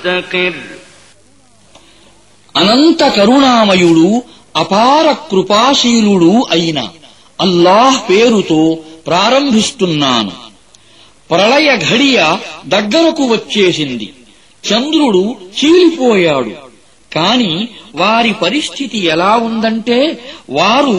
مستقر అనంత కరుణామయుడు అపార కృపాశీలుడు అయిన అల్లాహ్ పేరుతో ప్రారంభిస్తున్నాను ప్రళయ ఘడియ దగ్గరకు వచ్చేసింది చంద్రుడు చీలిపోయాడు కాని వారి పరిస్థితి ఎలా ఉందంటే వారు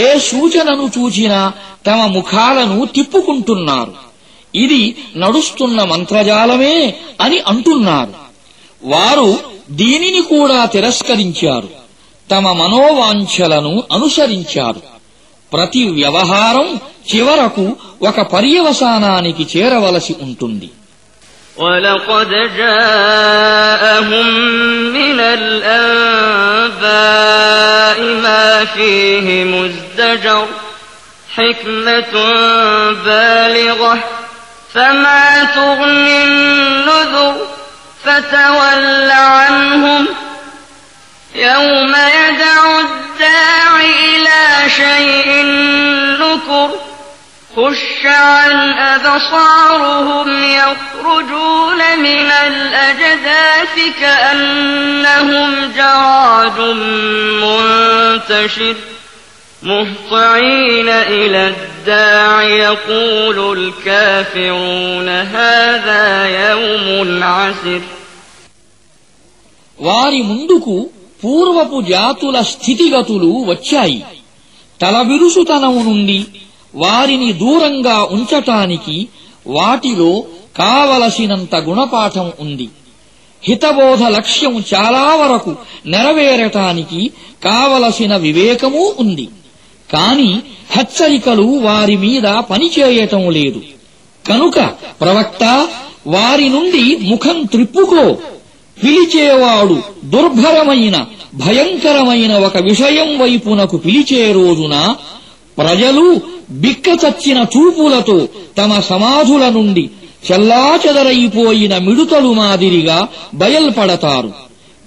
ఏ సూచనను చూచినా తమ ముఖాలను తిప్పుకుంటున్నారు ఇది నడుస్తున్న మంత్రజాలమే అని అంటున్నారు వారు దీనిని కూడా తిరస్కరించారు తమ మనోవాంఛలను అనుసరించారు ప్రతి వ్యవహారం చివరకు ఒక పర్యవసానానికి చేరవలసి ఉంటుంది ولقد جاءهم من الأنباء ما فيه مزدجر حكمة بالغة فما تغني النذر فتول عنهم يوم يدعو الداع إلى شيء نكر خش عن أبصارهم يخرجون من الأجداث كأنهم جراد منتشر مهطعين إلى الداع يقول الكافرون هذا يوم عسر వారి ముందుకు పూర్వపు జాతుల స్థితిగతులు వచ్చాయి తలబిరుసుతనము నుండి వారిని దూరంగా ఉంచటానికి వాటిలో కావలసినంత గుణపాఠం ఉంది హితబోధ లక్ష్యం చాలా వరకు నెరవేరటానికి కావలసిన వివేకమూ ఉంది కాని హెచ్చరికలు వారి మీద పనిచేయటం లేదు. కనుక ప్రవక్త వారి నుండి ముఖం త్రిప్పుకో. పిలిచేవాడు దుర్భరమైన భయంకరమైన ఒక విషయం వైపునకు పిలిచే రోజున ప్రజలు బిక్కచచ్చిన చూపులతో తమ సమాధుల నుండి చెల్లాచెదరైపోయిన మిడుతలు మాదిరిగా బయల్పడతారు.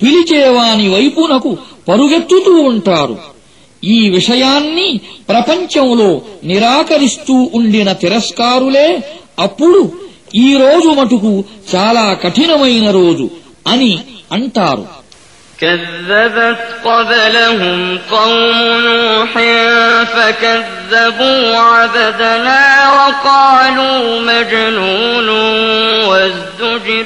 పిలిచేవాని వైపునకు పరుగెత్తుతూ ఉంటారు. ఈ విషయాన్ని ప్రపంచంలో నిరాకరిస్తూ ఉండిన తిరస్కారులే అప్పుడు ఈ రోజు మటుకు చాలా కఠినమైన రోజు అని అంటారు كذبت قبلهم قوم نوح فكذبوا عبدنا وقالوا مجنون وازدجر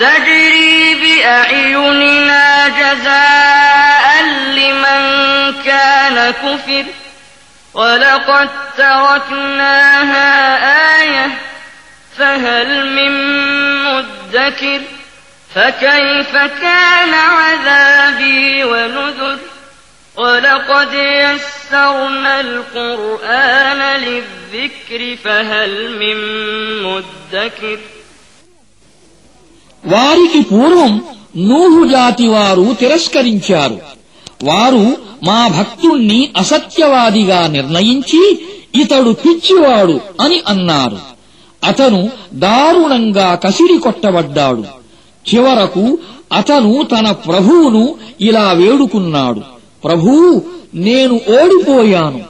تجري بأعيننا جزاء لمن كان كفر. ولقد تركناها آية فهل من مدكر؟ فكيف كان عذابي ونذر؟ ولقد يسرنا القرآن للذكر فهل من مدكر؟ వారికి పూర్వం నూహు జాతి వారు తిరస్కరించారు. వారు మా భక్తుణ్ణి అసత్యవాదిగా నిర్ణయించి ఇతడు పిచ్చివాడు అని అన్నారు. అతను దారుణంగా కసిరి కొట్టబడ్డాడు. చివరకు అతను తన ప్రభువును ఇలా వేడుకున్నాడు. ప్రభూ నేను ఓడిపోయాను.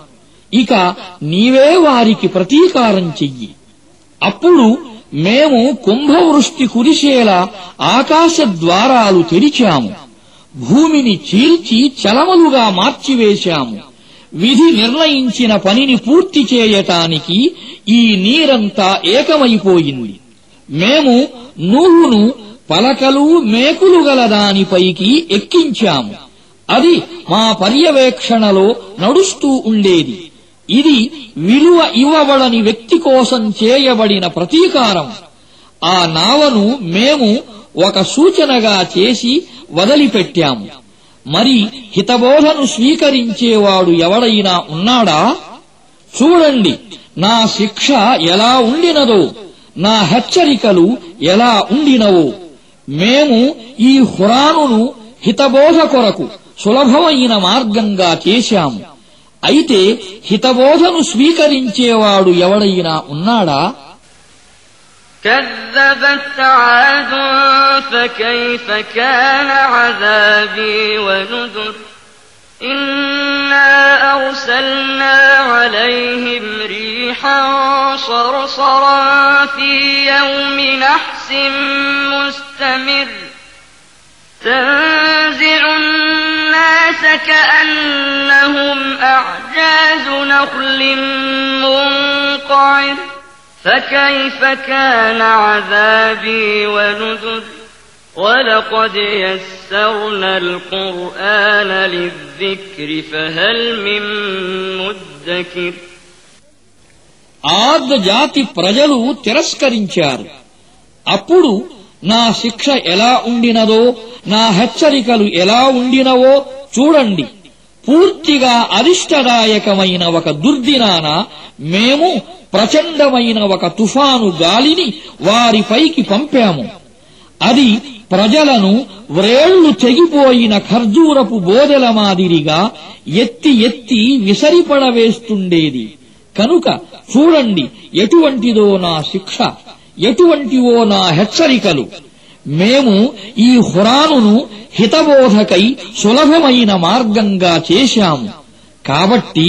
ఇక నీవే వారికి ప్రతీకారం చెయ్యి. అప్పుడు మేము కుంభవృష్టి కురిసేలా ఆకాశ ద్వారాలు తెరిచాము. భూమిని చీల్చి చలమలుగా మార్చివేశాము. విధి నిర్ణయించిన పనిని పూర్తి చేయటానికి ఈ నీరంతా ఏకమైపోయింది. మేము నూహును పలకలు మేకులు గల దానిపైకి ఎక్కించాము. అది మా పర్యవేక్షణలో నడుస్తూ ఉండేది. ఇది విలువ ఇవ్వబడని వ్యక్తి కోసం చేయబడిన ప్రతీకారం. ఆ నావను మేము ఒక సూచనగా చేసి వదిలిపెట్టాము మరి హితబోధను స్వీకరించేవాడు ఎవడైనా ఉన్నాడా? చూడండి నా శిక్ష ఎలా ఉండినదో నా హెచ్చరికలు ఎలా ఉండినవో. మేము ఈ హురానును హితబోధ కొరకు సులభమైన మార్గంగా చేశాము. అయితే హితబోధను స్వీకరించేవాడు ఎవడైనా ఉన్నాడా كذبت عاد فكيف كان عذابي ونذر إنا أرسلنا عليهم ريحا صرصرا في يوم نحس مستمر تنزع الناس كأنهم أعجاز نخل منقعر فكيف كان عذابي ونذر ولقد يسرنا القرآن للذكر فهل من مدكر ఆద్ జాతి ప్రజలు తిరస్కరించారు అప్పుడు నా శిక్ష ఎలా ఉండినదో నా హెచ్చరికలు ఎలా ఉండినవో చూడండి. పూర్తిగా అరిష్టదాయకమైన ఒక దుర్దినాన మేము ప్రచండమైన ఒక తుఫాను గాలిని వారిపైకి పంపాము. అది ప్రజలను వ్రేళ్ళు తెగిపోయిన ఖర్జూరపు బోదెల మాదిరిగా ఎత్తి ఎత్తి విసరిపడవేస్తుండేది. కనుక చూడండి ఎటువంటిదో నా శిక్ష. ఎటువంటివో నా హెచ్చరికలు మేము ఈ హురానును హితబోధకై సులభమైన మార్గంగా చేశాము కాబట్టి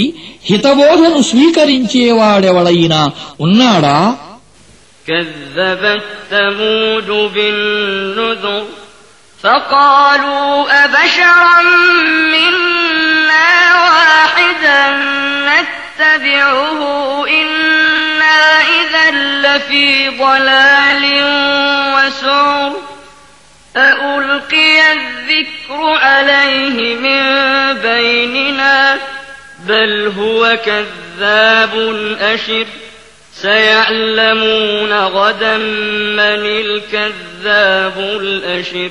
హితబోధను స్వీకరించేవాడెవడైనా ఉన్నాడా كذبت ثمود بالنذر فقالوا أبشرا منا واحدا نتبعه إنا إذا لفي ضلال وسعر أألقي الذكر عليه من بيننا بل هو كذاب أشر سيعلمون غدا من الكذاب الأشر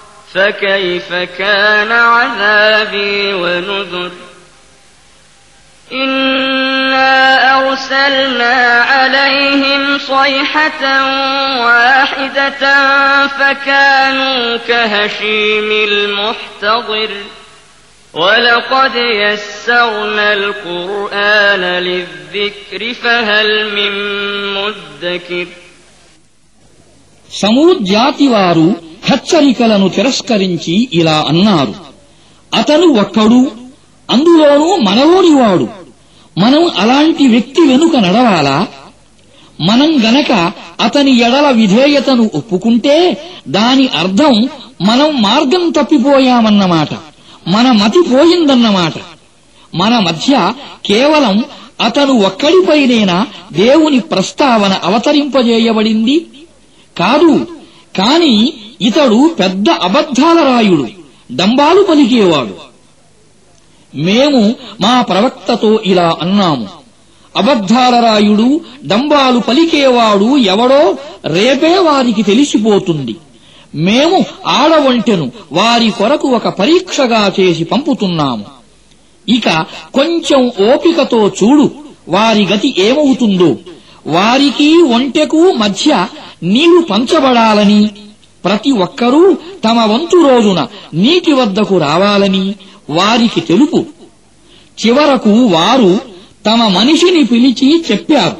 فكيف كان عذابي ونذر؟ إنا أرسلنا عليهم صيحة واحدة فكانوا كهشيم المحتضر. ولقد يسرنا القرآن للذكر فهل من مدكر؟ సమూద్ వారు హెచ్చరికలను తిరస్కరించి ఇలా అన్నారు. అతను ఒక్కడు అందులోనూ మనలోనివాడు మనం అలాంటి వ్యక్తి వెనుక నడవాలా? మనం గనక అతని ఎడల విధేయతను ఒప్పుకుంటే దాని అర్థం మనం మార్గం తప్పిపోయామన్నమాట. మన మతి పోయిందన్నమాట. మన మధ్య కేవలం అతను ఒక్కడిపైనేనా దేవుని ప్రస్తావన అవతరింపజేయబడింది? కాదు. కాని ఇతడు పెద్ద అబద్ధాల రాయుడు డంబాలు పలికేవాడు. మేము మా ప్రవక్తతో ఇలా అన్నాము. అబద్ధాల రాయుడు డంబాలు పలికేవాడు ఎవడో రేపే వారికి తెలిసిపోతుంది. మేము ఆడవంటెను వారి కొరకు ఒక పరీక్షగా చేసి పంపుతున్నాము. ఇక కొంచెం ఓపికతో చూడు వారి గతి ఏమవుతుందో. వారికి ఒంటెకు మధ్య నీవు పంచబడాలని ప్రతి ఒక్కరూ తమ వంతు రోజున నీటి వద్దకు రావాలని వారికి తెలుపు. చివరకు వారు తమ మనిషిని పిలిచి చెప్పారు.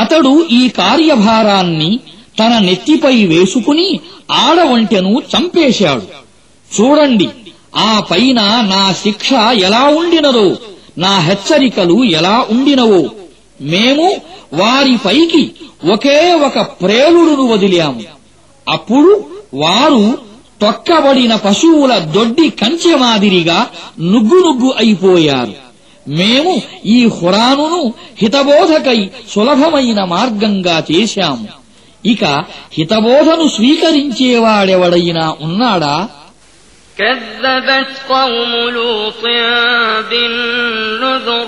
అతడు ఈ కార్యభారాన్ని తన నెత్తిపై వేసుకుని ఆడవంటెను చంపేశాడు. చూడండి ఆ పైన నా శిక్ష ఎలా ఉండినదో నా హెచ్చరికలు ఎలా ఉండినవో. మేము వారిపైకి ఒకే ఒక ప్రేలుడును వదిలాము అప్పుడు వారు తొక్కబడిన పశువుల దొడ్డి కంచె మాదిరిగా నుగ్గు నుగ్గు అయిపోయారు మేము ఈ హురానును హితబోధకై సులభమైన మార్గంగా చేశాము ఇక హితబోధను స్వీకరించేవాడెవడైనా ఉన్నాడా كذبت قوم لوط بالنذر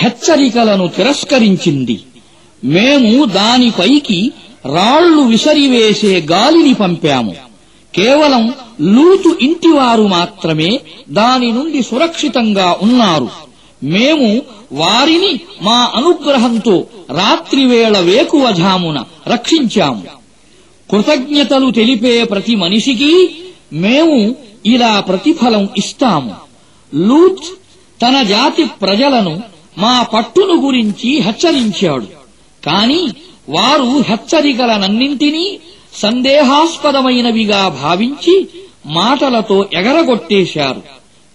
హెచ్చరికలను తిరస్కరించింది. మేము దానిపైకి రాళ్ళు విసరివేసే గాలిని పంపాము. కేవలం లూతు ఇంటివారు మాత్రమే దాని నుండి సురక్షితంగా ఉన్నారు. మేము వారిని మా అనుగ్రహంతో రాత్రివేళ వేకువజామున రక్షించాము. కృతజ్ఞతలు తెలిపే ప్రతి మనిషికి మేము ఇలా ప్రతిఫలం ఇస్తాము. లూత్ తన జాతి ప్రజలను మా పట్టును గురించి హెచ్చరించాడు. కాని వారు హెచ్చరికలనన్నింటినీ సందేహాస్పదమైనవిగా భావించి మాటలతో ఎగరగొట్టేశారు.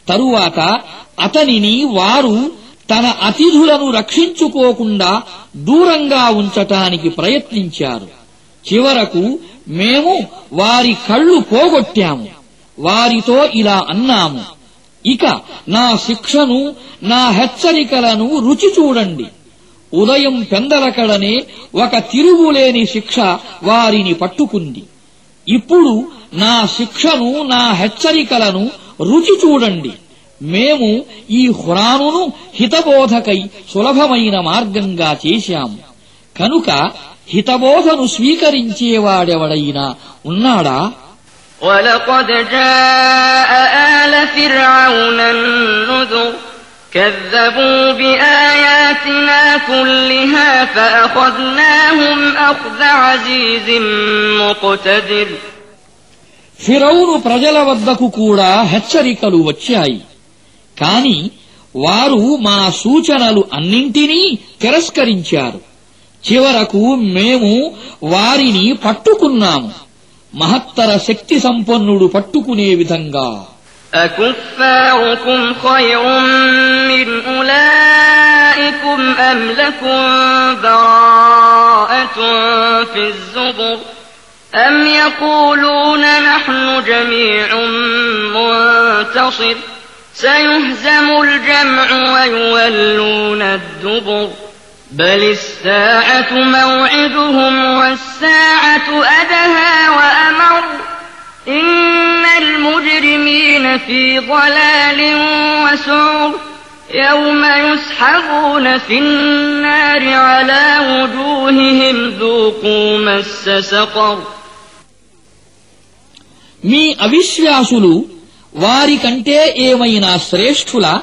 తరువాత అతనిని వారు తన అతిథులను రక్షించుకోకుండా దూరంగా ఉంచటానికి ప్రయత్నించారు. చివరకు మేము వారి కళ్ళు పోగొట్టాము. వారితో ఇలా అన్నాము. ఇక నా శిక్షను నా హెచ్చరికలను రుచి చూడండి. ఉదయం పెందలకడనే ఒక తిరుగులేని శిక్ష వారిని పట్టుకుంది. ఇప్పుడు నా శిక్షను నా హెచ్చరికలను రుచి చూడండి. మేము ఈ హురానును హితబోధకై సులభమైన మార్గంగా చేశాము కనుక హితబోధను స్వీకరించేవాడెవడైనా ఉన్నాడా? ولقد جاء آل فرعون النذر كذبوا بآياتنا كلها فأخذناهم أخذ عزيز مقتدر ఫిరౌను ప్రజల వద్దకు కూడా హెచ్చరికలు వచ్చాయి కాని వారు మా సూచనలు అన్నింటినీ తిరస్కరించారు చివరకు మేము వారిని పట్టుకున్నాము మహత్తర శక్తి సంపన్నుడు పట్టుకునే విధంగా أكفاركم خير من أولئكم أم لكم براءة في الزبر أم يقولون نحن جميع منتصر سيهزم الجمع ويولون الدبر بل الساعة موعدهم والساعة أدهى وأمر إن المجرمين في ضلال وسعر يوم يسحبون في النار على وجوههم ذوقوا مس سقر మీ అవిశ్వాసులు వారికంటే ఏమైనా శ్రేష్ఠులా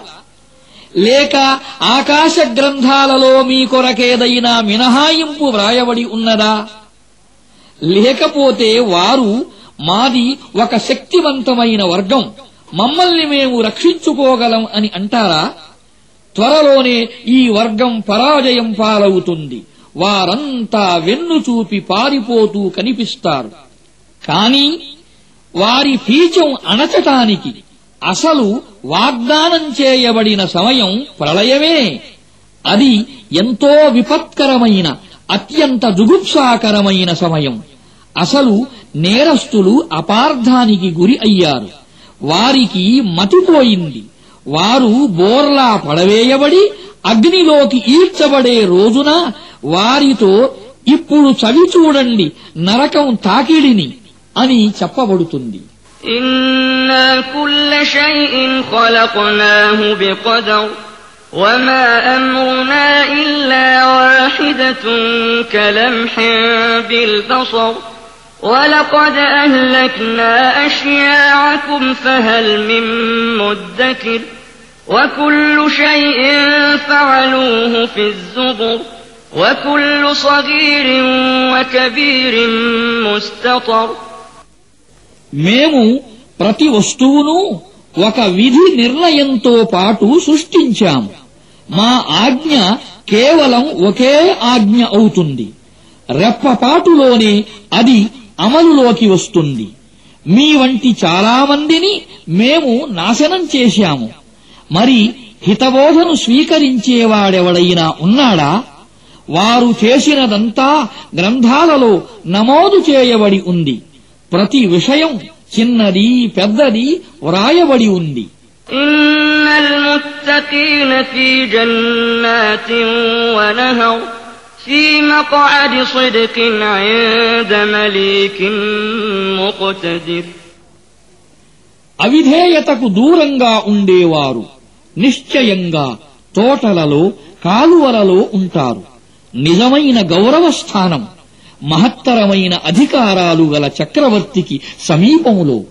లేక ఆకాశ గ్రంథాలలో మీ కొరకేదైనా మినహాయింపు వ్రాయబడి ఉన్నదా? లేకపోతే వారు మాది ఒక శక్తివంతమైన వర్గం మమ్మల్ని మేము రక్షించుకోగలం అని అంటారా? త్వరలోనే ఈ వర్గం పరాజయం పాలవుతుంది. వారంతా వెన్ను చూపి పారిపోతూ కనిపిస్తారు. కాని వారి పీచం అణచటానికి అసలు వాగ్దానం చేయబడిన సమయం ప్రళయమే. అది ఎంతో విపత్కరమైన అత్యంత జుగుప్సాకరమైన సమయం. అసలు నేరస్తులు అపార్థానికి గురి అయ్యారు. వారికి మతిపోయింది. వారు బోర్లా పడవేయబడి అగ్నిలోకి ఈడ్చబడే రోజున వారితో ఇప్పుడు చవి చూడండి నరకం తాకిడిని అని చెప్పబడుతుంది. إنا كل شيء خلقناه بقدر وما أمرنا إلا واحدة كلمح بالبصر ولقد أهلكنا أشياعكم فهل من مدكر وكل شيء فعلوه في الزبر وكل صغير وكبير مستطر మేము ప్రతి వస్తువును ఒక విధి నిర్ణయంతో పాటు సృష్టించాము. మా ఆజ్ఞ కేవలం ఒకే ఆజ్ఞ అవుతుంది. రెప్పపాటులోనే అది అమలులోకి వస్తుంది. మీ వంటి చాలామందిని మేము నాశనం చేశాము. మరి హితబోధను స్వీకరించేవాడెవడైనా ఉన్నాడా? వారు చేసినదంతా గ్రంథాలలో నమోదు చేయబడి ఉంది. ప్రతి విషయం చిన్నది పెద్దది వ్రాయబడి ఉంది. అవిధేయతకు దూరంగా ఉండేవారు నిశ్చయంగా తోటలలో కాలువలలో ఉంటారు. నిజమైన గౌరవ స్థానం మహత్తరమైన అధికారాలు గల చక్రవర్తికి సమీపములో